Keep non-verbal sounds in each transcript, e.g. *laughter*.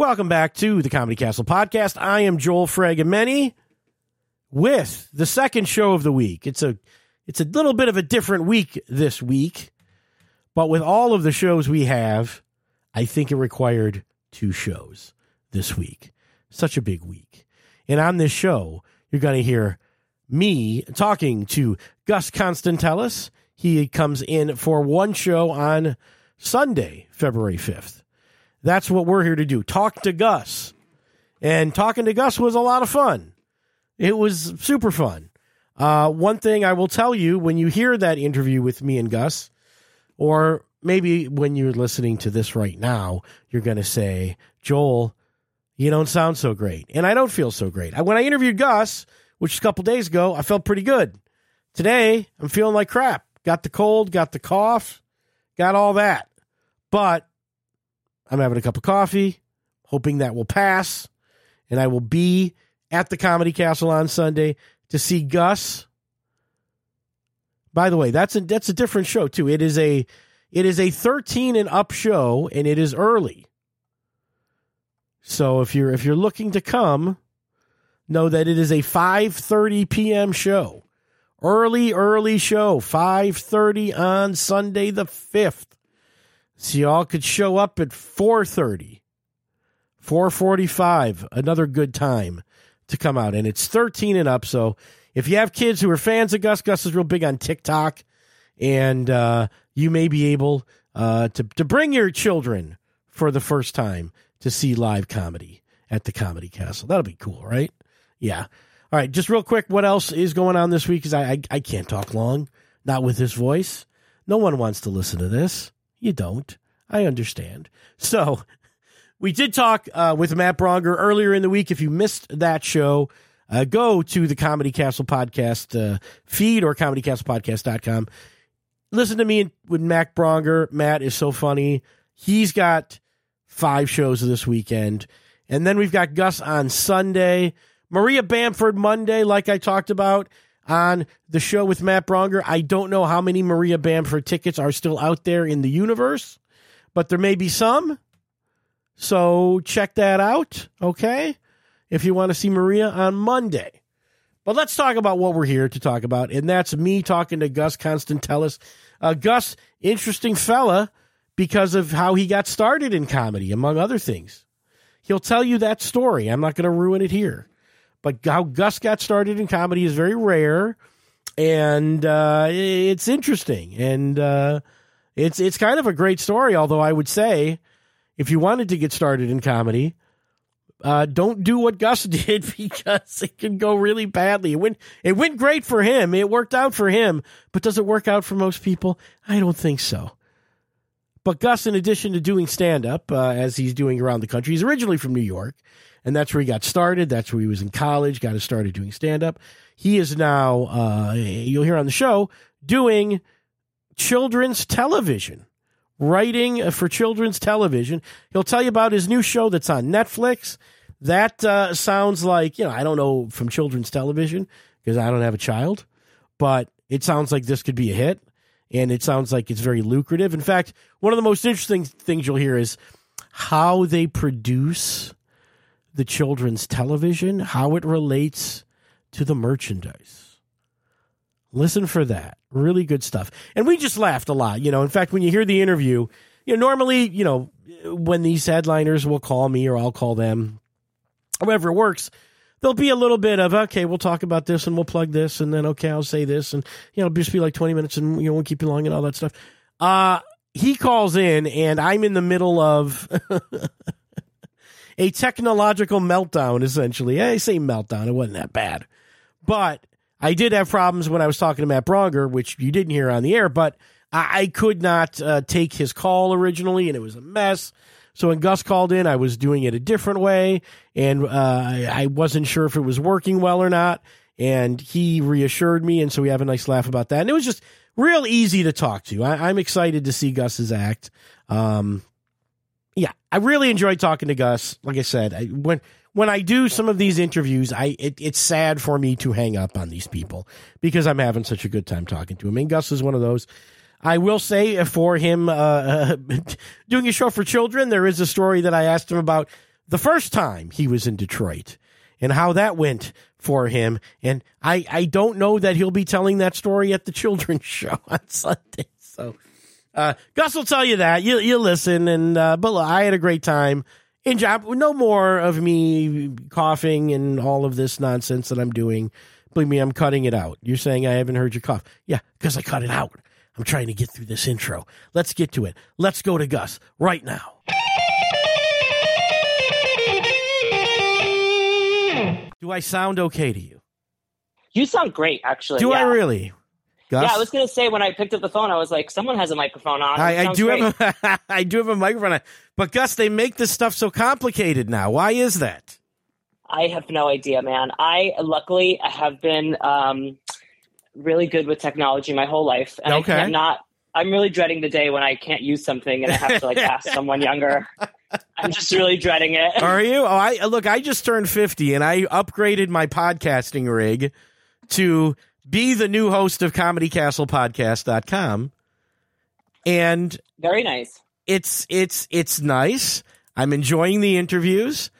Welcome back to the Comedy Castle podcast. I am Joel Fragomeni with the second show of the week. It's a it's a little bit of a different week this week, but with all of the shows we have, I think it required two shows this week. Such a big week. And on this show, you're going to hear me talking to Gus Constantellis. He comes in for one show on Sunday, February 5th. That's what we're here to do. Talk to Gus. And talking to Gus was a lot of fun. It was super fun. Uh, one thing I will tell you when you hear that interview with me and Gus, or maybe when you're listening to this right now, you're going to say, Joel, you don't sound so great. And I don't feel so great. When I interviewed Gus, which was a couple days ago, I felt pretty good. Today, I'm feeling like crap. Got the cold, got the cough, got all that. But I'm having a cup of coffee, hoping that will pass. And I will be at the Comedy Castle on Sunday to see Gus. By the way, that's a that's a different show too. It is a it is a 13 and up show and it is early. So if you're if you're looking to come, know that it is a 5:30 p.m. show. Early early show, 5:30 on Sunday the 5th. So y'all could show up at 4:30. 4:45, another good time to come out and it's 13 and up, so if you have kids who are fans of Gus, Gus is real big on TikTok and uh, you may be able uh, to to bring your children for the first time to see live comedy at the Comedy Castle. That'll be cool, right? Yeah. All right, just real quick, what else is going on this week? Because I, I, I can't talk long, not with this voice. No one wants to listen to this. You don't. I understand. So we did talk uh, with Matt Braunger earlier in the week. If you missed that show, uh, go to the Comedy Castle podcast uh, feed or comedycastlepodcast.com. Listen to me with Matt Braunger. Matt is so funny. He's got five shows this weekend. And then we've got Gus on Sunday, Maria Bamford Monday, like I talked about on the show with Matt Braunger. I don't know how many Maria Bamford tickets are still out there in the universe, but there may be some. So check that out, okay? If you want to see Maria on Monday. But let's talk about what we're here to talk about, and that's me talking to Gus Constantellis. Uh, Gus, interesting fella because of how he got started in comedy, among other things. He'll tell you that story. I'm not going to ruin it here. But how Gus got started in comedy is very rare, and uh, it's interesting, and uh, it's it's kind of a great story. Although I would say, if you wanted to get started in comedy, uh, don't do what Gus *laughs* did because it can go really badly. It went it went great for him. It worked out for him, but does it work out for most people? I don't think so. But Gus, in addition to doing stand up, uh, as he's doing around the country, he's originally from New York, and that's where he got started. That's where he was in college, got us started doing stand up. He is now, uh, you'll hear on the show, doing children's television, writing for children's television. He'll tell you about his new show that's on Netflix. That uh, sounds like, you know, I don't know from children's television because I don't have a child, but it sounds like this could be a hit and it sounds like it's very lucrative. In fact, one of the most interesting things you'll hear is how they produce the children's television, how it relates to the merchandise. Listen for that. Really good stuff. And we just laughed a lot. You know, in fact, when you hear the interview, you know, normally, you know, when these headliners will call me or I'll call them, however it works, there'll be a little bit of okay, we'll talk about this and we'll plug this and then okay, I'll say this and you know, it'll just be like twenty minutes and you know, we'll keep you long and all that stuff. Uh he calls in and I'm in the middle of *laughs* a technological meltdown, essentially. I say meltdown, it wasn't that bad. But I did have problems when I was talking to Matt Braunger, which you didn't hear on the air, but I, I could not uh, take his call originally and it was a mess. So when Gus called in, I was doing it a different way, and uh, I wasn't sure if it was working well or not. And he reassured me, and so we have a nice laugh about that. And it was just real easy to talk to. I, am excited to see Gus's act. Um, yeah, I really enjoyed talking to Gus. Like I said, I, when when I do some of these interviews, I it, it's sad for me to hang up on these people because I'm having such a good time talking to him. And Gus is one of those. I will say for him uh, *laughs* doing a show for children, there is a story that I asked him about the first time he was in Detroit and how that went for him. And I, I don't know that he'll be telling that story at the *laughs* children's show on Sunday. So, uh, Gus will tell you that. You, you listen. And, uh, but look, I had a great time. In job, no more of me coughing and all of this nonsense that I'm doing. Believe me, I'm cutting it out. You're saying I haven't heard you cough. Yeah, because I cut it out. I'm trying to get through this intro. Let's get to it. Let's go to Gus right now. Do I sound okay to you? You sound great, actually. Do yeah. I really? Gus? Yeah, I was gonna say when I picked up the phone, I was like, someone has a microphone on. I, I do great. have a, *laughs* I do have a microphone, on. but Gus, they make this stuff so complicated now. Why is that? I have no idea, man. I luckily have been um, really good with technology my whole life, and Okay. I cannot. I'm really dreading the day when I can't use something and I have to like ask *laughs* someone younger. I'm just really dreading it. Are you? Oh, I look. I just turned fifty, and I upgraded my podcasting rig to be the new host of ComedyCastlePodcast.com, and Very nice. it's it's it's nice. I'm enjoying the interviews.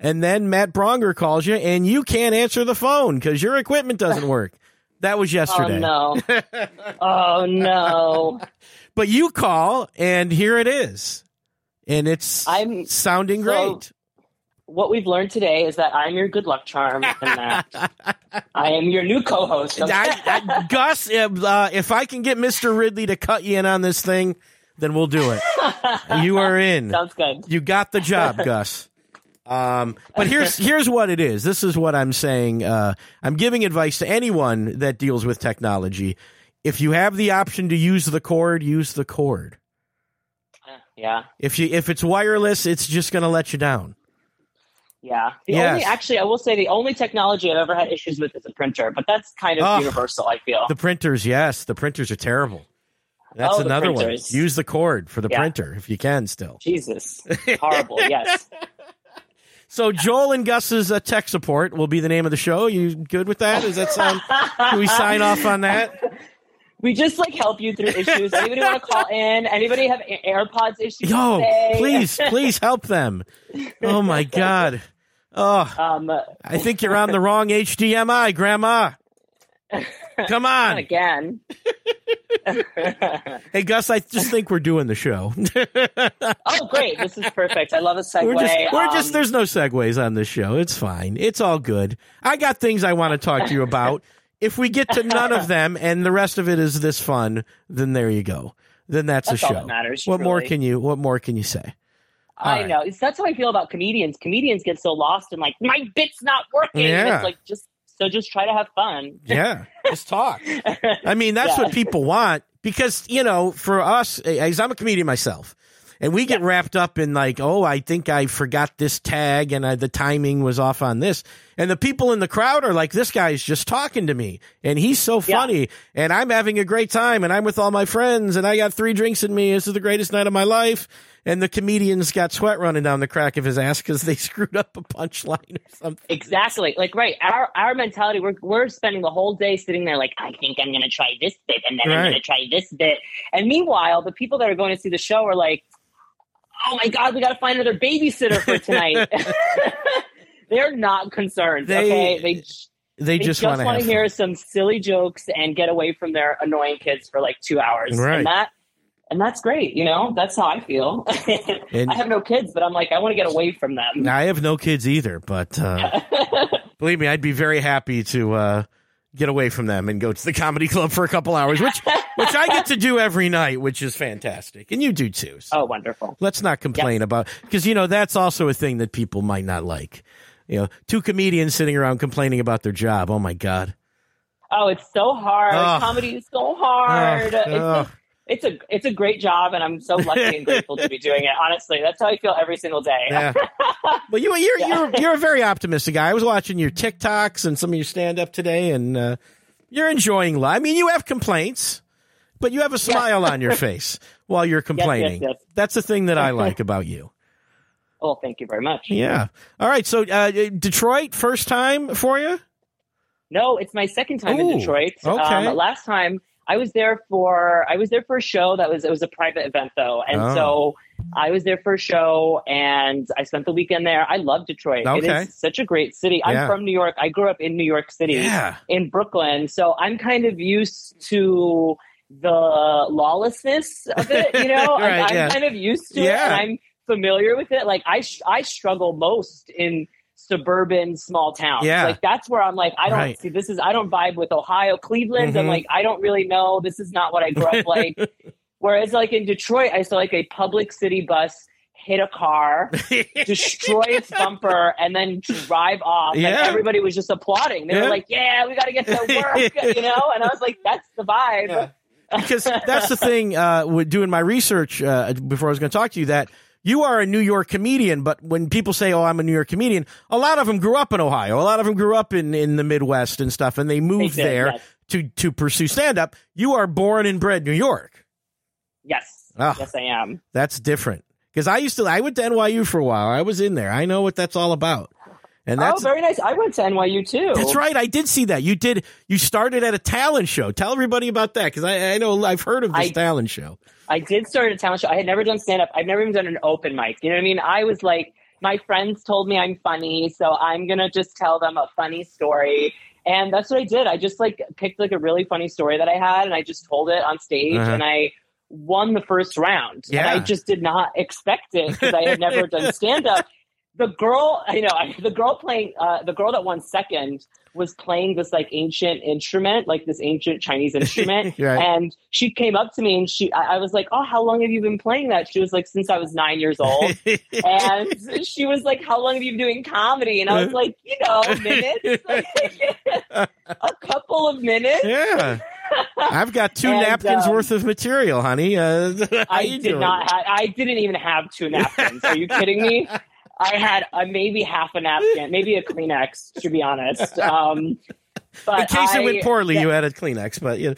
And then Matt Braunger calls you, and you can't answer the phone because your equipment doesn't work. That was yesterday. Oh no! *laughs* oh no! But you call, and here it is, and it's I'm- sounding so- great. What we've learned today is that I'm your good luck charm, *laughs* and that I am your new co-host. I, I, Gus, if, uh, if I can get Mister Ridley to cut you in on this thing, then we'll do it. You are in. *laughs* Sounds good. You got the job, *laughs* Gus. Um, but here's here's what it is. This is what I'm saying. Uh, I'm giving advice to anyone that deals with technology. If you have the option to use the cord, use the cord. Yeah, If you if it's wireless, it's just going to let you down. Yeah. The Yes. only, actually, I will say the only technology I've ever had issues with is a printer, but that's kind of Oh. universal. I feel. The printers, yes, the printers are terrible. That's Oh, another one. Use the cord for the Yeah. printer if you can still. Jesus, *laughs* horrible. yes. So Joel and Gus's uh, tech support will be the name of the show. You good with that? Does that sound? Can we sign off on that? *laughs* We just like help you through issues. Anybody want to call in? Anybody have AirPods issues? Yo, today? please, *laughs* please help them. Oh my God. Oh, Um, I think you're on the wrong HDMI, Grandma. *laughs* Come on. again. *laughs* Hey, Gus, I just think we're doing the show. *laughs* oh, great! This is perfect. I love a segue. We're just, we're Um, just, there's no segues on this show. It's fine. It's all good. I got things I want to talk to you about. If we get to none of them and the rest of it is this fun, then there you go. Then that's, That's a show. that matters, what more can you, what more can you say? I right. know. It's, that's how I feel about comedians. Comedians get so lost in like my bit's not working. Yeah. it's like just so just try to have fun. *laughs* Yeah. Just talk. I mean, that's Yeah. what people want because, you know, for us, as I'm a comedian myself, and we get wrapped up in like, oh, I think I forgot this tag and I, the timing was off on this. And the people in the crowd are like, this guy's just talking to me and he's so Yeah. funny and I'm having a great time and I'm with all my friends and I got three drinks in me. This is the greatest night of my life. And the comedian's got sweat running down the crack of his ass because they *laughs* screwed up a punchline or something. Exactly. Like right. Our our mentality. We're we're spending the whole day sitting there like I think I'm gonna try this bit and then I'm gonna try this bit. And meanwhile, the people that are going to see the show are like, Oh my god, we gotta find another babysitter for tonight. *laughs* *laughs* They're not concerned. They- okay. They They, they just, just, want to to hear some silly jokes and get away from their annoying kids for like two hours. Right. And that and that's great, you know? That's how I feel. *laughs* I have no kids, but I'm like, I want to get away from them. I have no kids either, but uh, *laughs* believe me, I'd be very happy to uh, get away from them and go to the comedy club for a couple hours, which which I get to do every night, which is fantastic, and you do too. So oh, wonderful. let's not complain about because you know that's also a thing that people might not like. You know, two comedians sitting around complaining about their job. Oh my god. Oh, it's so hard. Ugh. Comedy is so hard. Ugh, it's, ugh. It's a it's a great job, and I'm so lucky and grateful to be *laughs* doing it. Honestly, that's how I feel every single day. Yeah. *laughs* But you, you're Yeah. you're you're a very optimistic guy. I was watching your TikToks and some of your stand up today, and uh, you're enjoying life. I mean, you have complaints, but you have a smile on your *laughs* face while you're complaining. yes. That's the thing that I like about you. Well, thank you very much. Yeah. All right. So uh, Detroit, first time for you? No, it's my second time Ooh, in Detroit. okay. Um, last time I was there for I was there for a show that was it was a private event though, and Oh. so I was there for a show and I spent the weekend there. I love Detroit. It Okay. is such a great city. I'm from New York. I grew up in New York City Yeah. in Brooklyn, so I'm kind of used to the lawlessness of it. You know, *laughs* Right, I'm, I'm yeah. kind of used to it, I'm familiar with it. Like I, sh- I struggle most in suburban small town. Yeah. Like that's where I'm like, I don't Right. see this is I don't vibe with Ohio, Cleveland. I'm Mhm. like, I don't really know. This is not what I grew up *laughs* like. Whereas like in Detroit, I saw like a public city bus hit a car, *laughs* destroy its bumper, and then drive off. Yeah. And everybody was just applauding. They Yeah. were like, Yeah, we gotta get to *laughs* work, you know? And I was like, That's the vibe. Yeah. because that's the thing uh, with doing my research uh, before I was going to talk to you that you are a New York comedian, but when people say, "Oh, I'm a New York comedian," a lot of them grew up in Ohio. A lot of them grew up in, in the Midwest and stuff, and they moved They there yes. to to pursue stand up. You are born and bred New York. Yes. Oh. Yes, I am. That's different because I used to. I went to NYU for a while. I was in there. I know what that's all about, and oh, that's very nice. I went to NYU too. That's right. I did see that. You did. You started at a talent show. Tell everybody about that because I, I know I've heard of this I- talent show. I did start a talent show. I had never done stand up. I've never even done an open mic. You know what I mean? I was like, my friends told me I'm funny, so I'm gonna just tell them a funny story. And that's what I did. I just like picked like a really funny story that I had and I just told it on stage Uh-huh. and I won the first round. And Yeah. I just did not expect it because I had never *laughs* done stand up. The girl, I know, the girl playing, uh, the girl that won second was playing this like ancient instrument, like this ancient Chinese *laughs* instrument. Right. And she came up to me and she, I, I was like, Oh, how long have you been playing that? She was like, Since I was nine years old. *laughs* and she was like, How long have you been doing comedy? And I was like, You know, minutes, *laughs* a couple of minutes. yeah. I've got two And, napkins um, worth of material, honey. Uh, I did doing? not. Ha- I didn't even have two napkins. Are you kidding me? I had uh, maybe half a napkin, maybe a Kleenex, to be honest. Um, but In case I, it went poorly, that- you had a Kleenex, but you know.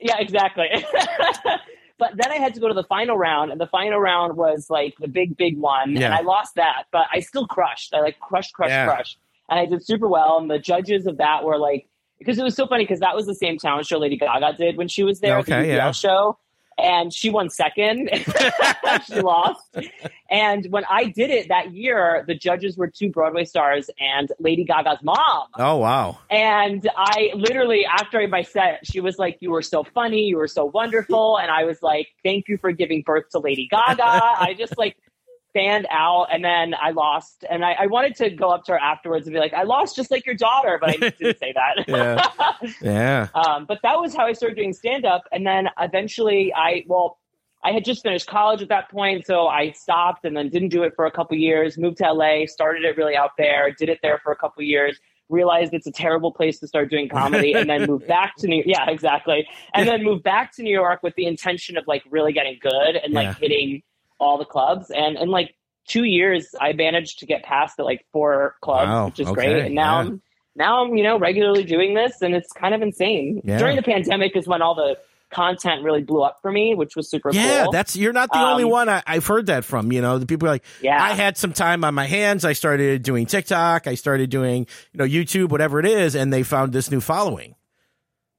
Yeah, exactly. *laughs* but then I had to go to the final round, and the final round was like the big, big one, Yeah. and I lost that. But I still crushed. I like crushed, crushed, Yeah. crushed, and I did super well. And the judges of that were like, because it was so funny because that was the same talent show Lady Gaga did when she was there at Okay, the UPL yeah. show. And she won second. *laughs* she lost. And when I did it that year, the judges were two Broadway stars and Lady Gaga's mom. Oh wow. And I literally, after my set, she was like, You were so funny. You were so wonderful. And I was like, Thank you for giving birth to Lady Gaga. I just like stand out. And then I lost. And I, I wanted to go up to her afterwards and be like, I lost just like your daughter. But I didn't say that. *laughs* Yeah. Yeah. *laughs* Um, but that was how I started doing stand up. And then eventually I, well, I had just finished college at that point. So I stopped and then didn't do it for a couple years, moved to LA, started it really out there, did it there for a couple years, realized it's a terrible place to start doing comedy and then moved back to New Yeah, exactly. And then moved back to New York with the intention of like really getting good and like Yeah. hitting all the clubs. And in like two years, I managed to get past the like four clubs, Wow, which is okay, great. And now yeah. I'm now I'm, you know, regularly doing this and it's kind of insane. Yeah. During the pandemic is when all the content really blew up for me, which was super Yeah, cool. that's you're not the only Um, one I, I've heard that from. You know, the people are like, yeah. I had some time on my hands. I started doing TikTok. I started doing, you know, YouTube, whatever it is, and they found this new following.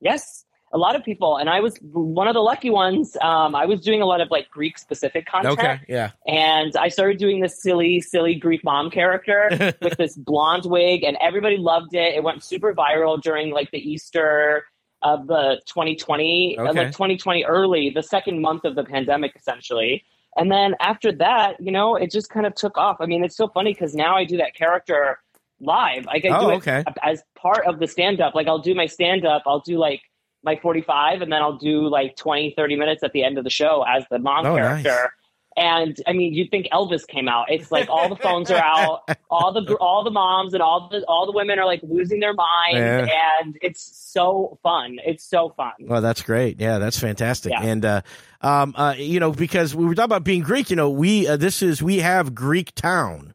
yes. A lot of people. And I was one of the lucky ones. Um, I was doing a lot of like Greek specific content. yeah. And I started doing this silly, silly Greek mom character *laughs* with this blonde wig, and everybody loved it. It went super viral during like the Easter of the 2020, uh, Okay. like 2020 early, the second month of the pandemic, essentially. And then after that, you know, it just kind of took off. I mean, it's so funny because now I do that character live. Like I Oh, do it okay. as part of the stand up. Like I'll do my stand up, I'll do like my 45, and then I'll do like 20, 30 minutes at the end of the show as the mom Oh, character. nice. And I mean, you'd think Elvis came out. It's like all the phones are out, *laughs* all the all the moms and all the all the women are like losing their minds, Yeah. and it's so fun. It's so fun. Well, that's great. Yeah, that's fantastic. Yeah. And uh, um, uh, you know, because we were talking about being Greek. You know, we uh, this is we have Greek Town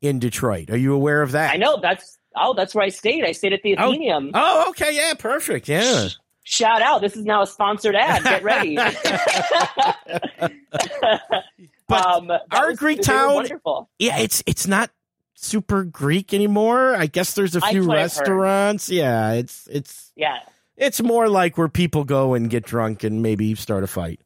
in Detroit. Are you aware of that? I know that's oh, that's where I stayed. I stayed at the Oh. Oh, okay. Yeah, perfect. Yeah. Shout out! This is now a sponsored ad. Get ready. *laughs* *laughs* But um, our was- Greek town- Yeah, it's it's not super Greek anymore. I guess there's a few what restaurants. Yeah, it's it's Yeah, It's more like where people go and get drunk and maybe start a fight.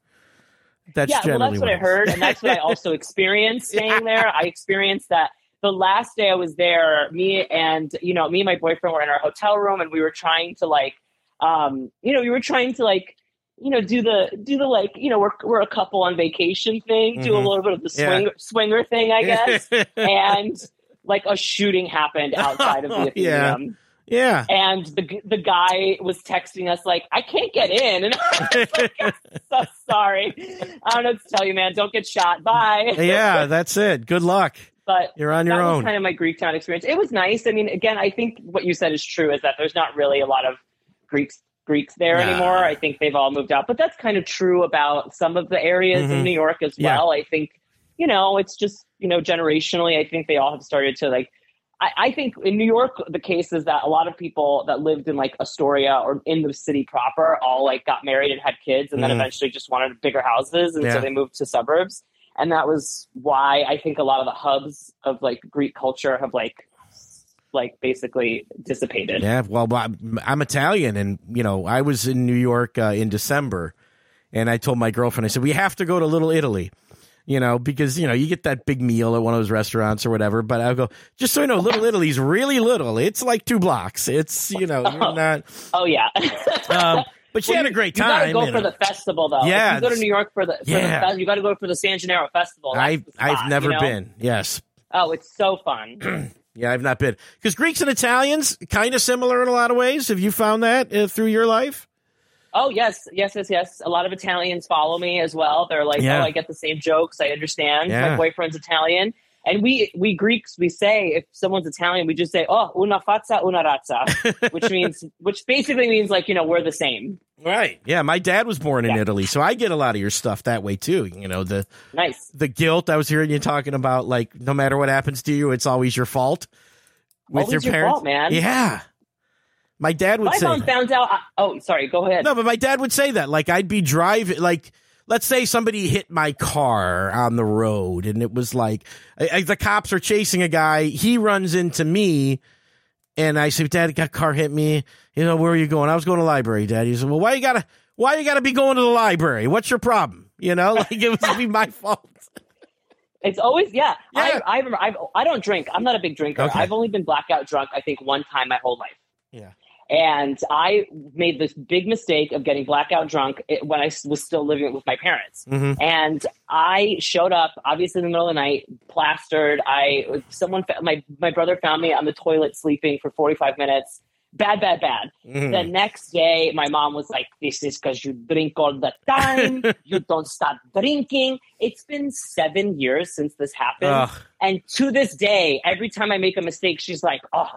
That's yeah, well, generally that's what, I heard, and that's what I also experienced *laughs* staying there. I experienced that the last day I was there, me and you know, me and my boyfriend were in our hotel room, and we were trying to like, um, you know, we were trying to like, you know, do the do the like, you know, we're we're a couple on vacation thing, do a Mhm. little bit of the Yeah. swinger thing, I *laughs* guess, and like a shooting happened outside of the *laughs* Yeah. Yeah. And the the guy was texting us like, "I can't get in," and *laughs* I was like, "So sorry, I don't know what to tell you, man. Don't get shot. Bye." yeah, that's it. Good luck. But You're on your that was own. kind of my Greek town experience. It was nice. I mean, again, I think what you said is true. Is that there's not really a lot of Greeks Greeks there Nah. anymore. I think they've all moved out. But that's kind of true about some of the areas Mhm. in New York as Yeah. well. I think you know, it's just you know, generationally, I think they all have started to like. I, I think in New York, the case is that a lot of people that lived in like Astoria or in the city proper all like got married and had kids, and then Mhm. eventually just wanted bigger houses, and Yeah. so they moved to suburbs and that was why I think a lot of the hubs of like Greek culture have like like basically dissipated. Yeah, well, I'm, Italian, and you know, I was in New York uh, in December, and I told my girlfriend, I said, we have to go to Little Italy, you know, because you know you get that big meal at one of those restaurants or whatever. But I go, just so you know, Little Italy's really little. It's like two blocks. It's you know, you're not. Oh yeah. *laughs* Um, but she Well, had you- a great You gotta go you for know. the festival though. Yeah, If you go to New York for the, for Yeah. the fe- you got to go for the San Gennaro festival. I've spot, I've never you know? been. Yes. Oh, it's so fun. *clears throat* Yeah, I've not been because Greeks and Italians kind of similar in a lot of ways. Have you found that uh, through your life? oh yes, yes, yes, yes. A lot of Italians follow me as well. They're like, Yeah. oh, I get the same jokes. I understand. Yeah. My boyfriend's Italian. And we we Greeks we say if someone's Italian we just say oh una fazza una razza *laughs* which means which basically means like you know we're the same Right. Yeah, my dad was born in Yeah. Italy, so I get a lot of your stuff that way too. You know the nice the guilt. I was hearing you talking about like no matter what happens to you, it's always your fault with Always your your parents. fault, man. Yeah. My dad would my say mom found out. I, oh, sorry. Go ahead. No, but my dad would say that. Like I'd be driving like let's say somebody hit my car on the road and it was like I, the cops are chasing a guy, he runs into me and I said, Dad, got car hit me. You know, where are you going? I was going to the library, Dad. He said, Well, why you gotta why you gotta be going to the library? What's your problem? You know, *laughs* like it was be my *laughs* fault. It's always yeah. Yeah. I, I remember. I've, I don't drink. I'm not a big drinker. Okay. I've only been blackout drunk. I think one time my whole life. Yeah. And I made this big mistake of getting blackout drunk when I was still living with my parents. hmm And I showed up, obviously in the middle of the night, plastered. I someone my my brother found me on the toilet sleeping for 45 minutes. Bad, bad, bad. Mm-hmm. The next day, my mom was like, "This is because you drink all the time. *laughs* you don't stop drinking." It's been seven years since this happened, Ugh. and to this day, every time I make a mistake, she's like, "Oh,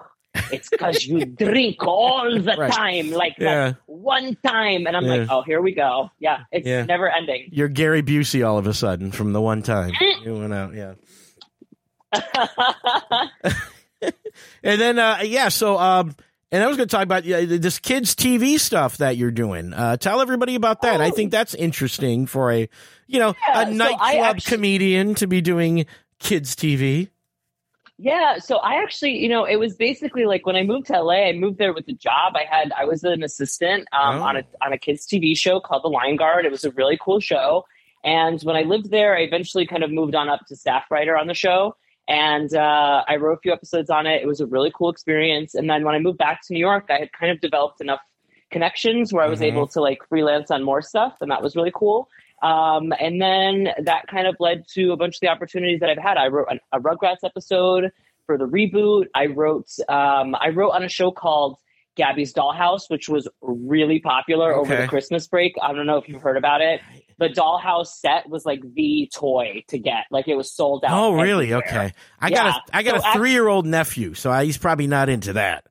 it's because you drink all the Right. time, like Yeah. that one time." And I'm Yeah. like, "Oh, here we go. Yeah, it's Yeah. never ending." You're Gary Busey all of a sudden from the one time you went out. Yeah. *laughs* *laughs* And then, uh, yeah, so, um, and I was going to talk about uh, this kids' TV stuff that you're doing. Uh, tell everybody about that. I Oh. think that's interesting for a, you know, a so nightclub actually- comedian to be doing kids' TV. Yeah, so I actually, you know, it was basically like when I moved to LA, I moved there with a job. I had I was an assistant um, Oh. on a on a kids TV show called The Lion Guard. It was a really cool show. And when I lived there, I eventually kind of moved on up to staff writer on the show. And uh, I wrote a few episodes on it. It was a really cool experience. And then when I moved back to New York, I had kind of developed enough connections where I was Mhm. able to like freelance on more stuff, and that was really cool. Um, and then that kind of led to a bunch of the opportunities that I've had. I wrote an, a Rugrats episode for the reboot. I wrote um, I wrote on a show called Gabby's Dollhouse, which was really popular over the Christmas break. I don't know if you've heard about it. The Dollhouse set was like the toy to get. Like it was sold out. Oh, really? everywhere. Okay. I Yeah. got a, I got So a three year old nephew, so I, he's probably not into that.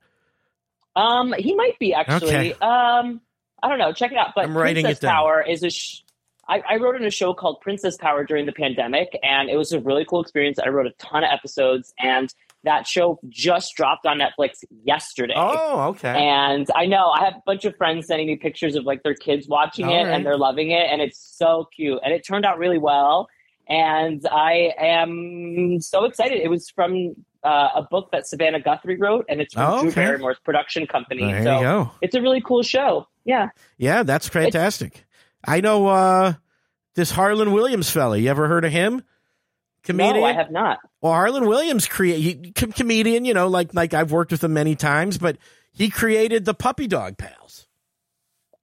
Um, he might be actually. Okay. Um, I don't know. Check it out. But I'm writing Princess it down. Power is a. Sh- I, I wrote in a show called Princess Power during the pandemic, and it was a really cool experience. I wrote a ton of episodes, and that show just dropped on Netflix yesterday. Oh, okay. And I know I have a bunch of friends sending me pictures of like their kids watching All it right. and they're loving it and it's so cute and it turned out really well and I am so excited. It was from uh, a book that Savannah Guthrie wrote and it's from Oh, Drew. Barrymore's production company. There so you go. it's a really cool show. Yeah. Yeah, that's fantastic. I know uh, this Harland Williams fella. You ever heard of him? Comedian. No, I have not. Well, Harland Williams create com- comedian. You know, like like I've worked with him many times, but he created the Puppy Dog Pals.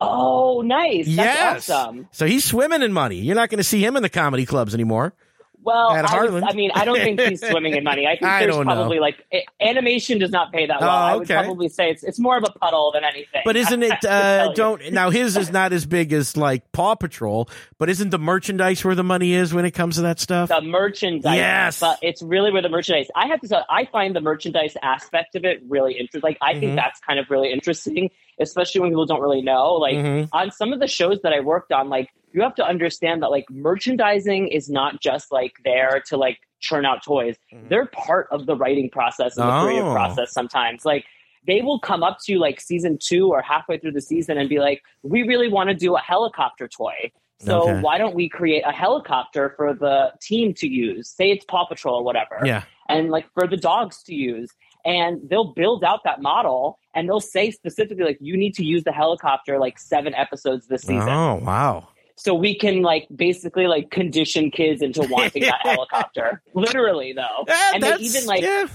Oh, nice. That's yes. awesome. So he's swimming in money. You're not going to see him in the comedy clubs anymore. Well, At I, was, I mean, I don't think he's *laughs* swimming in money. I think I there's don't know. probably like a- animation does not pay that well. Oh, I would probably say it's it's more of a puddle than anything. But isn't it? *laughs* Uh, don't now his is not as big as like Paw Patrol, but isn't the merchandise where the money is when it comes to that stuff? the merchandise. Yes. but it's really where the merchandise. I have to say, I find the merchandise aspect of it really interesting. Like, I Mhm. think that's kind of really interesting, especially when people don't really know. Like, Mhm. on some of the shows that I worked on, like, you have to understand that like merchandising is not just like there to like churn out toys. Mhm. They're part of the writing process and the creative Oh. process sometimes. Like, they will come up to you like season two or halfway through the season and be like, "We really want to do a helicopter toy." So Okay. why don't we create a helicopter for the team to use? Say it's Paw Patrol or whatever, Yeah. and like for the dogs to use. And they'll build out that model, and they'll say specifically like, "You need to use the helicopter like seven episodes this season." Oh wow. So we can like basically like condition kids into *laughs* wanting that helicopter. Literally though, Eh, and they even like yeah,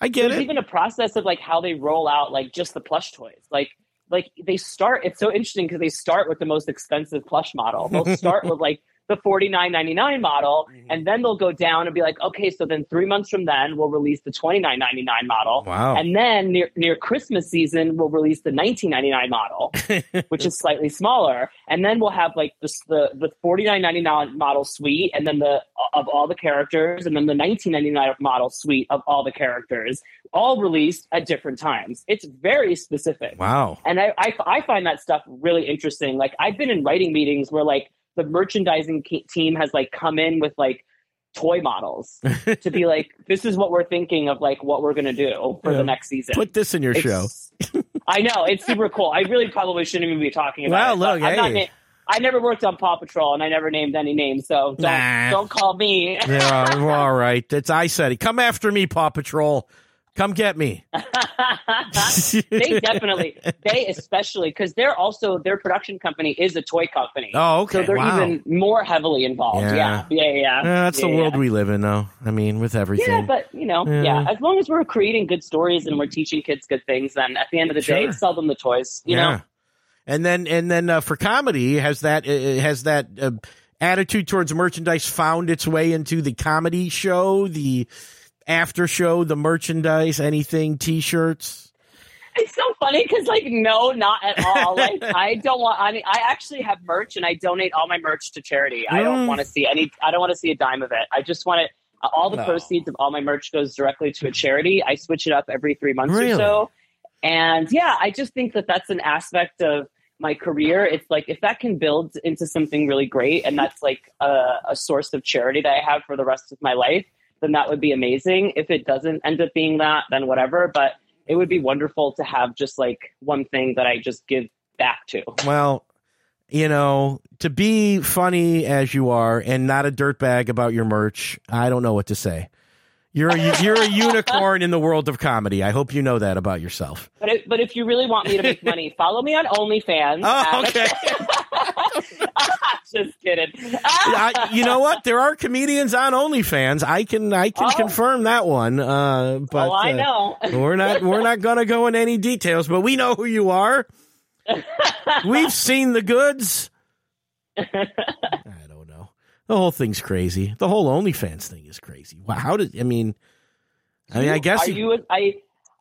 I get there's it. even a process of like how they roll out like just the plush toys like like they start it's so interesting because they start with the most expensive plush model they'll start *laughs* with like the 49.99 model Mhm. and then they'll go down and be like okay so then three months from then we'll release the 29.99 model wow. and then near, near christmas season we'll release the 19.99 model *laughs* which is slightly smaller. And then we'll have like this, the the forty nine ninety nine model suite, and then the of all the characters, and then the nineteen ninety nine model suite of all the characters, all released at different times. It's very specific, wow. and I I, I find that stuff really interesting. Like I've been in writing meetings where like the merchandising team has like come in with like toy models *laughs* to be like this is what we're thinking of like what we're gonna do for Yeah. the next season Put this in your show. *laughs* I know it's super cool. I really probably shouldn't even be talking about Well, it. look, hey. na- I never worked on Paw Patrol, and I never named any names, so don't Nah. don't call me. Yeah, *laughs* all right. That's I said it. Come after me, Paw Patrol. Come get me. *laughs* they definitely, they especially, because they're also their production company is a toy company, Oh, okay. so they're wow. even more heavily involved. Yeah. Yeah, yeah, yeah. yeah. Yeah, that's the world yeah. we live in, though. I mean, with everything. Yeah, but you know, Yeah. yeah. As long as we're creating good stories and we're teaching kids good things, then at the end of the day, sell them the toys. You yeah. know, And then, and then uh, for comedy, has that uh, has that uh, attitude towards merchandise found its way into the comedy show, the after show, the merchandise, anything, T-shirts? It's so funny because, like, no, not at all. *laughs* Like, I don't want. I mean, I actually have merch, and I donate all my merch to charity. I Mm. don't want to see any. I don't want to see a dime of it. I just want it. All the No. proceeds of all my merch goes directly to a charity. I switch it up every three months Really? or so, and yeah, I just think that that's an aspect of my career. It's like if that can build into something really great, and that's like a, a source of charity that I have for the rest of my life, then that would be amazing. If it doesn't end up being that, then whatever. But it would be wonderful to have just like one thing that I just give back to. Well, you know, to be funny as you are and not a dirtbag about your merch, I don't know what to say. You're a, you're a unicorn in the world of comedy. I hope you know that about yourself. But it, but if you really want me to make money, follow me on OnlyFans. Oh, okay. *laughs* *laughs* just kidding. I, you know what? There are comedians on OnlyFans. I can I can Oh. confirm that one. Uh, but oh, I uh, know. we're not we're not gonna go in any details. But we know who you are. *laughs* We've seen the goods. I don't know. The whole thing's crazy. The whole OnlyFans thing is crazy. Wow, how did I mean? I mean, I guess Are you? I.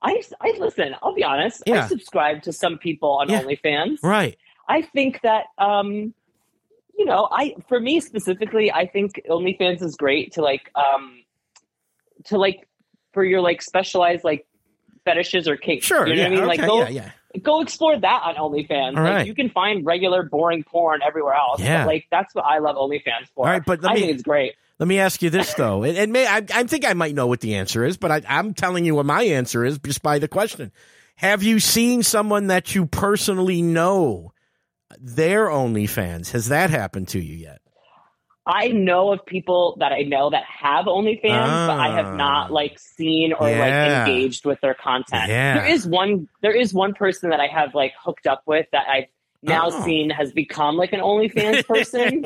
I, I listen. I'll be honest. Yeah. I subscribe to some people on Yeah. OnlyFans. right. I think that um, you know, I for me specifically, I think OnlyFans is great to like um, to like for your like specialized like fetishes or kinks. Sure. you know yeah. what I mean? okay, Like go yeah. Yeah. go explore that on OnlyFans. All like right. you can find regular boring porn everywhere else. but, Yeah. like that's what I love OnlyFans for. All right, but I me- think it's great. Let me ask you this though, and, may I, I think I might know what the answer is, but I, I'm telling you what my answer is just by the question. Have you seen someone that you personally know their OnlyFans? Has that happened to you yet? I know of people that I know that have OnlyFans, but I Ah. have not like seen or Yeah. like engaged with their content. Yeah. There is one there is one person that I have like hooked up with that I've now Oh. seen has become like an OnlyFans *laughs* person.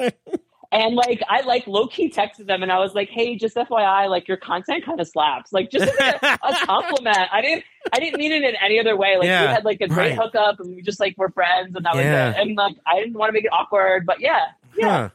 And like I like low key texted them and I was like, hey, just FYI, like your content kind of slaps. Like just a, a *laughs* compliment. I didn't I didn't mean it in any other way. Like Yeah, we had like a great right. hookup and we just like were friends and that Yeah. was it. And like I didn't want to make it awkward, but yeah. Yeah. Huh.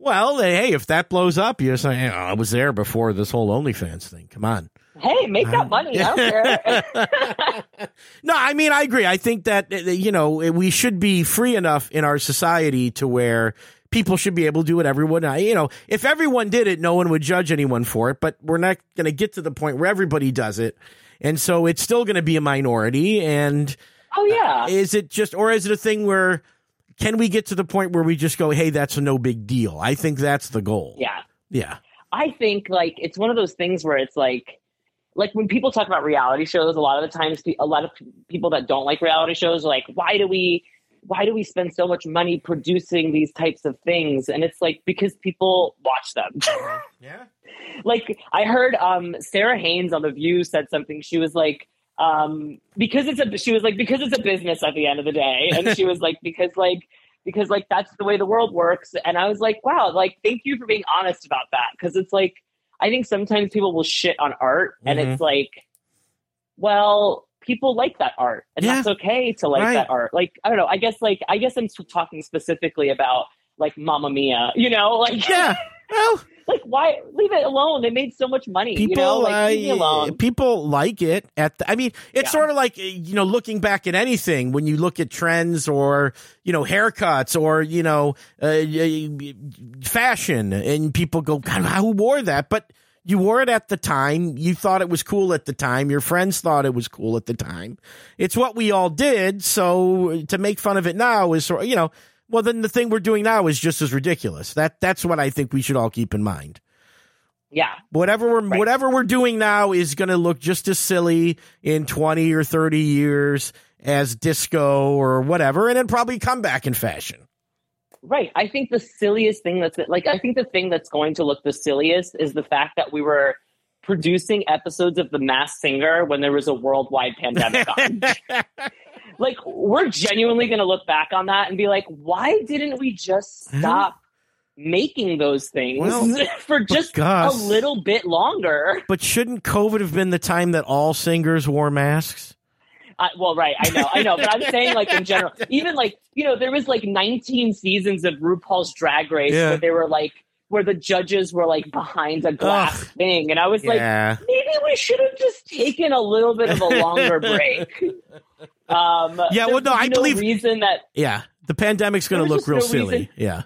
Well, hey, if that blows up, you just say, hey, I was there before this whole OnlyFans thing. Come on. Hey, make that money. I *laughs* *laughs* no, I mean, I agree. I think that, uh, you know, we should be free enough in our society to where people should be able to do what everyone, uh, you know, if everyone did it, no one would judge anyone for it, but we're not going to get to the point where everybody does it. And so it's still going to be a minority. And oh yeah. Uh, is it just, or is it a thing where can we get to the point where we just go, hey, that's a no big deal? I think that's the goal. Yeah. Yeah. I think like it's one of those things where it's like like when people talk about reality shows a lot of the times a lot of people that don't like reality shows are like why do we why do we spend so much money producing these types of things and it's like because people watch them *laughs* Yeah. like I heard um Sara Haines on the View said something. She was like, um, because it's a she was like, because it's a business at the end of the day. And she was like, because like because like that's the way the world works. And I was like, wow, like thank you for being honest about that. Cause it's like I think sometimes people will shit on art and Mhm. it's like, well, people like that art and Yeah. that's okay to like Right. that art. Like, I don't know, I guess like I guess I'm talking specifically about like Mamma Mia, you know, *laughs* like Yeah. Well, like why leave it alone? They made so much money. people you know, like leave me uh, alone. people like it at the, i mean it's Yeah. sort of like you know looking back at anything when you look at trends or you know haircuts or you know uh, fashion and people go god who wore that but you wore it at the time. You thought it was cool at the time. Your friends thought it was cool at the time. It's what we all did. So uh, to make fun of it now is sort you know well then the thing we're doing now is just as ridiculous. That that's what i think we should all keep in mind. Yeah, whatever we're Right. whatever we're doing now is going to look just as silly in 20 or 30 years as disco or whatever and then probably come back in fashion right. I think the silliest thing that's like I think the thing that's going to look the silliest is the fact that we were producing episodes of The Masked Singer when there was a worldwide pandemic on. *laughs* like we're genuinely going to look back on that and be like, why didn't we just stop making those things Well, *laughs* for just a little bit longer? but shouldn't covid have been the time that all singers wore masks I, well, right, I know, I know, but I'm saying like in general, *laughs* even like you know, there was like 19 seasons of RuPaul's Drag Race Yeah. where they were like, where the judges were like behind a glass Ugh. thing, and I was like, maybe we should have just taken a little bit of a longer *laughs* break. Um, Yeah, well, no, I no believe- reason that. yeah the pandemic's going to look real no silly reason- yeah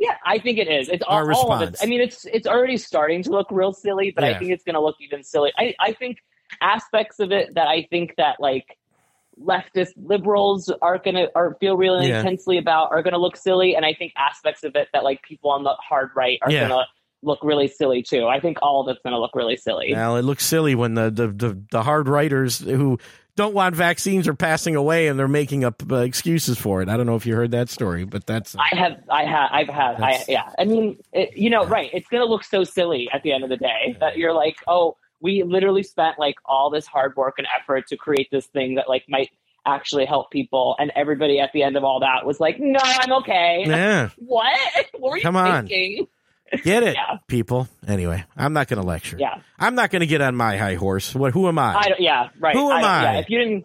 Yeah, I think it is. It's Our all, all of it. response. I mean, it's it's already starting to look real silly, but Yeah. I think it's going to look even silly. I I think aspects of it that I think that like leftist liberals are going to or feel really Yeah. intensely about are going to look silly, and I think aspects of it that like people on the hard right are Yeah. going to look really silly too. I think all of it's going to look really silly. well it looks silly when the the, the, the hard writers who don't want vaccines are passing away and they're making up uh, excuses for it i don't know if you heard that story but that's I have, I have, I've had, I, yeah. I mean, it, you know, right? It's gonna look so silly at the end of the day that you're like, oh, we literally spent like all this hard work and effort to create this thing that like might actually help people, and everybody at the end of all that was like, no, I'm okay. *laughs* yeah What? What were you Come on. thinking? get it *laughs* Yeah. people anyway i'm not going to lecture Yeah, i'm not going to get on my high horse what who am i I don't. Yeah, right. Who am don't- I? Yeah, if you didn't,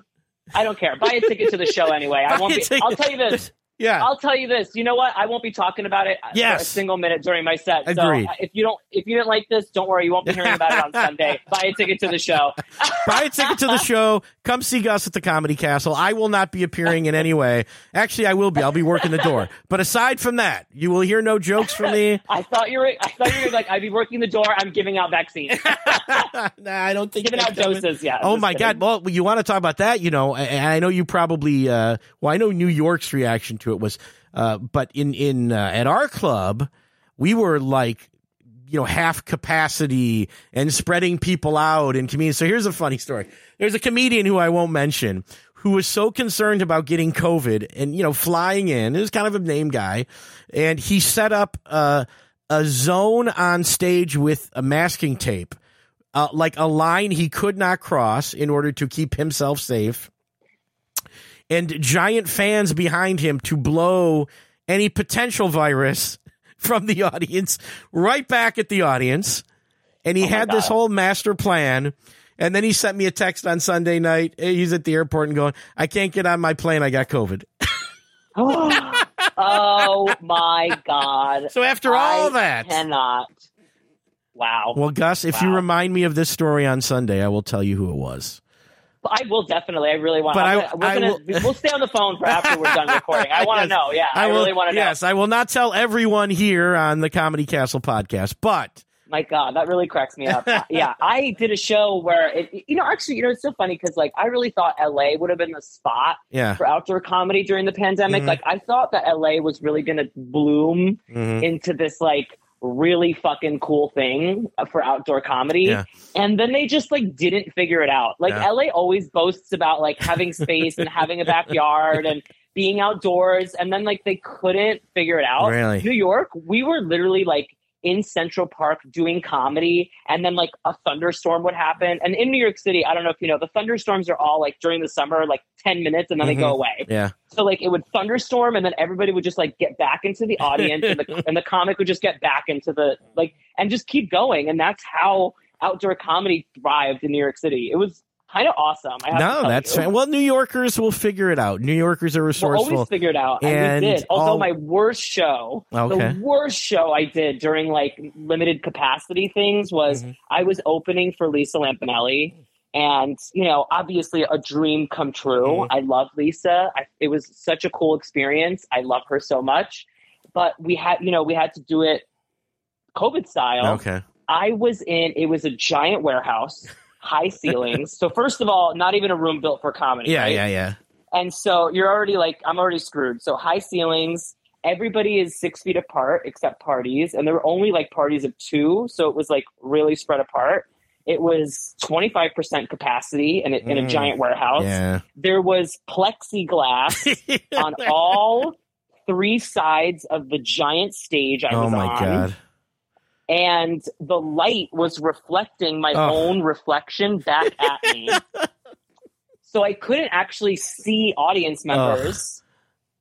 I don't care. Buy a ticket to the show anyway. *laughs* I won't be. ticket. I'll tell you this. Yeah I'll tell you this. You know what? I won't be talking about it for a single minute during my set. Agreed. So uh, if you don't, if you didn't like this, don't worry. You won't be hearing about it on *laughs* Sunday. Buy a ticket to the show. *laughs* buy a ticket to the show come see gus at the comedy castle i will not be appearing in any way actually i will be i'll be working the door but aside from that you will hear no jokes from me *laughs* I thought you were. I thought you were like, I'd be working the door. I'm giving out vaccines, nah, i don't think giving out coming. doses. Yeah. Oh my kidding. God! Well, you want to talk about that? You know, and I know you probably. Uh, well, I know New York's reaction to it was, uh, but in in uh, at our club, we were like, you know, half capacity and spreading people out and comedians. So here's a funny story. There's a comedian who I won't mention who was so concerned about getting COVID and you know flying in. It was kind of a name guy, and he set up uh, a zone on stage with a masking tape uh, like a line he could not cross in order to keep himself safe. And giant fans behind him to blow any potential virus *laughs* from the audience right back at the audience. And he Oh had this whole master plan. And then he sent me a text on Sunday night. He's at the airport and going, I can't get on my plane. I got COVID. *laughs* *gasps* oh my god! So after all I that, cannot. Wow. well, Gus, if you remind me of this story on Sunday, I will tell you who it was. I will definitely. I really want. But I'm I- gonna, we're I gonna, will- we'll stay on the phone for after we're done *laughs* recording. I want to Yes. know. Yeah, I, will, really want to know. Yes, I will not tell everyone here on the Comedy Castle podcast, but My God, that really cracks me up. *laughs* yeah, I did a show where it, you know, actually, you know, it's so funny because like I really thought LA would have been the spot yeah. for outdoor comedy during the pandemic. Mhm. Like I thought that LA was really going to bloom Mhm. into this like really fucking cool thing for outdoor comedy. Yeah. And then they just like didn't figure it out. Like Yeah. LA always boasts about like having space and having a backyard and being outdoors and then like they couldn't figure it out. Really? New York, we were literally like in Central Park doing comedy and then like a thunderstorm would happen. And in New York City, I don't know if you know, the thunderstorms are all like during the summer like 10 minutes and then they Mhm. go away. Yeah. So like it would thunderstorm and then everybody would just like get back into the audience and the *laughs* and the comic would just get back into the like and just keep going and that's how outdoor comedy thrived in New York City. It was kind of awesome. No, that's you. fan- well. New Yorkers will figure it out. New Yorkers are resourceful. We'll always figure it out, and, And we did. Although all- my worst show, Okay. the worst show I did during like limited capacity things was Mhm. I was opening for Lisa Lampanelli, and you know, obviously a dream come true. Mhm. I love Lisa. I, it was such a cool experience. I love her so much, but we had, you know, we had to do it COVID style. okay. I was in. It was a giant warehouse. *laughs* High ceilings. So first of all, not even a room built for comedy. Yeah, right? yeah, yeah. And so you're already like, I'm already screwed. So high ceilings, everybody is six feet apart except parties. And there were only like parties of two. So it was like really spread apart. It was 25% capacity in a, in a Mm. giant warehouse. Yeah. There was plexiglass *laughs* on all three sides of the giant stage I oh was my on. god. And the light was reflecting my Oh. own reflection back at *laughs* me. so I couldn't actually see audience members.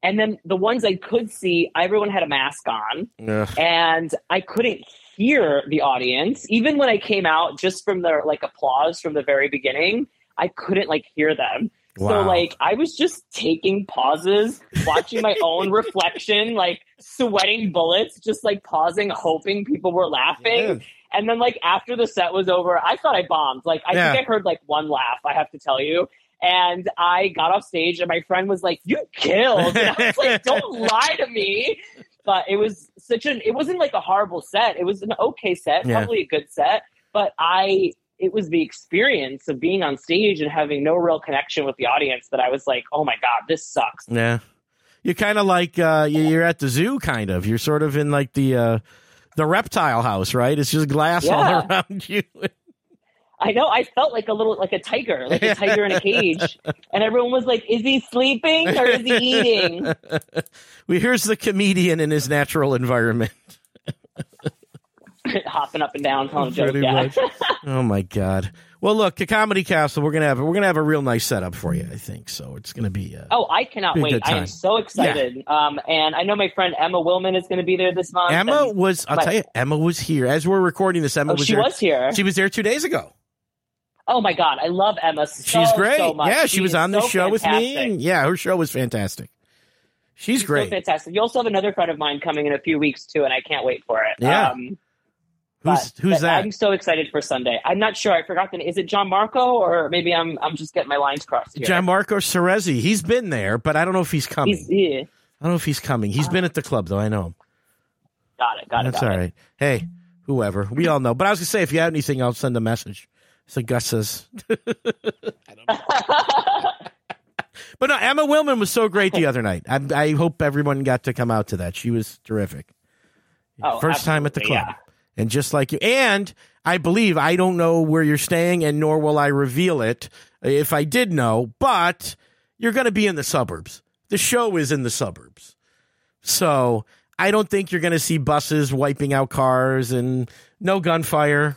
And then the ones I could see, everyone had a mask on, Ugh. and I couldn't hear the audience. Even when I came out, just from the like applause from the very beginning, I couldn't like hear them. So like I was just taking pauses, watching my *laughs* own reflection, like sweating bullets, just like pausing, hoping people were laughing. And then like after the set was over, I thought I bombed. Like I Yeah. think I heard like one laugh, I have to tell you. And I got off stage and my friend was like, You killed. And I was like, *laughs* Don't lie to me. But it was such an it wasn't like a horrible set. It was an okay set, Yeah. probably a good set. But I it was the experience of being on stage and having no real connection with the audience that I was like, Oh my God, this sucks. Yeah. You're kind of like uh, you- you're at the zoo, kind of. You're sort of in like the uh, the reptile house, right? It's just glass all around you. I know. I felt like a little like a tiger, like a tiger in a cage, *laughs* and everyone was like, "Is he sleeping or is he eating?" *laughs* well, here's the comedian in his natural environment. *laughs* Hopping up and down, telling jokes. Pretty Yeah. *laughs* Oh my god. Well, look, the Comedy Castle. We're gonna have we're gonna have a real nice setup for you. I think so. It's gonna be. Uh, Oh, I cannot wait! I am so excited. Um, and I know my friend Emma Willmann is going to be there this month. Emma was. I'll my- tell you, Emma was here as we're recording this. Emma oh, was she there. was here. She was there two days ago. oh my god, I love Emma. So, She's great. So yeah, she, She was on so show with me, and yeah, her show was fantastic. She's, She's so great. fantastic. You also have another friend of mine coming in a few weeks too, and I can't wait for it. Yeah. Um, who's but- who's but that? I'm so excited for Sunday. I'm not sure. I forgot the. Is it John Marco or maybe I'm I'm just getting my lines crossed here. Marco Cerezi. He's been there, but I don't know if he's coming. He's, yeah. I don't know if he's coming. He's been at the club though. I know him. Got it. Got it. That's got all it. Hey, whoever. We all know. But I was gonna say, if you have anything, I'll send a message. So Gus says. But no, Emma Willmann was so great the other night. I, I hope everyone got to come out to that. She was terrific. Oh, First time at the absolutely, club. And just like you, and I believe I don't know where you're staying, and nor will I reveal it if I did know. But you're going to be in the suburbs. The show is in the suburbs, so I don't think you're going to see buses wiping out cars and no gunfire.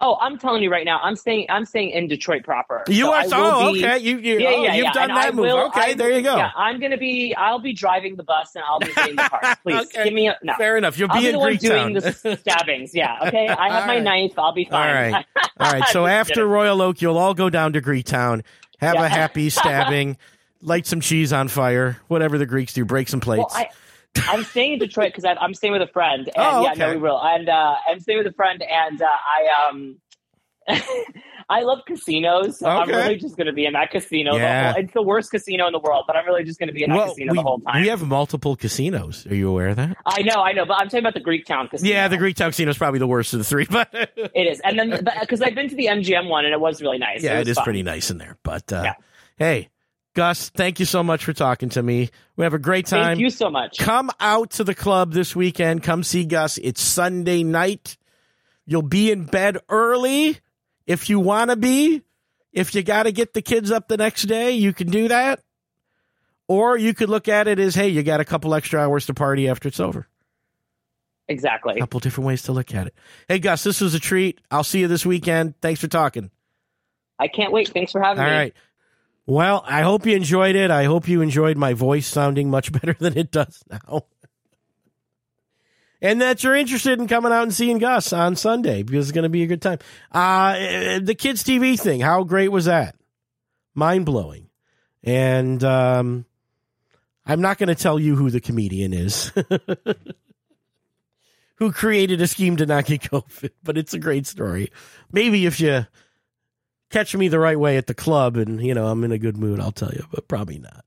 Oh, I'm telling you right now, I'm staying. I'm staying in Detroit proper. You So are oh be- okay. You, you Yeah, oh, yeah, you've yeah. done And that I move. will- okay, I- there you go. Yeah, I'm gonna be. I'll be driving the bus and I'll be in the car. *laughs* Please Okay. give me a no. Fair enough. You'll I'll be be in one Greektown. doing the stabbings. Yeah. Okay. *laughs* I have All my right. knife. I'll be fine. right. *laughs* All right. So after. Royal Oak, you'll all go down to Greektown, have Yeah. a happy stabbing, light some cheese on fire, whatever the Greeks do, break some plates. Well, I, I'm staying in Detroit because I'm staying with a friend, and Oh, yeah, no, we will. And uh, I'm staying with a friend, and uh, I um, *laughs* I love casinos, so I'm really just going to be in that casino. the Yeah. whole- it's the worst casino in the world, but I'm really just going to be in that well, casino we, the whole time. we have multiple casinos. Are you aware of that? I know, I know, but I'm talking about the Greek town casino. Yeah, the Greektown casino is probably the worst of the three, *laughs* but It is, and then because I've been to the MGM one, and it was really nice. yeah, it, it is fun. pretty nice in there. But uh, Yeah. hey, Gus, thank you so much for talking to me. We have a great time. Thank you so much. Come out to the club this weekend. Come see Gus. It's Sunday night. You'll be in bed early if you want to be. If you got to get the kids up the next day, you can do that. Or you could look at it as, hey, you got a couple extra hours to party after it's over. Exactly. A couple different ways to look at it. Hey, Gus, this was a treat. I'll see you this weekend. Thanks for talking. I can't wait. Thanks for having All me. right. Well, I hope you enjoyed it. I hope you enjoyed my voice sounding much *laughs* better than it does now. And that you're interested in coming out and seeing Gus on Sunday because it's going to be a good time. Uh, the kids' TV thing, how great was that? Mind blowing. And um, I'm not going to tell you who the comedian is *laughs* who created a scheme to not get COVID, but it's a great story. Maybe if you catch me the right way at the club and you know I'm in a good mood, I'll tell you, but probably not.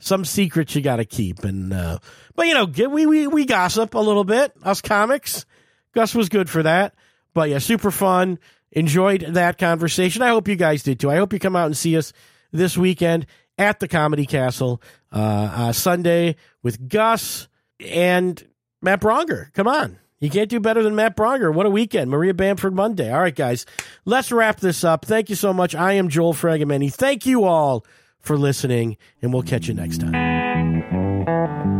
Some secrets you got to keep, and uh, but you know get- we we we gossip a little bit. Us comics, Gus was good for that, but yeah, super fun. Enjoyed that conversation. I hope you guys did too. I hope you come out and see us this weekend at the Comedy Castle uh, uh, Sunday with Gus and Matt Braunger. Come on. You can't do better than Matt Braunger. What a weekend. Maria Bamford Monday. All right, guys, let's wrap this up. Thank you so much. I am Joel Fragamenti. Thank you all for listening, and we'll catch you next time.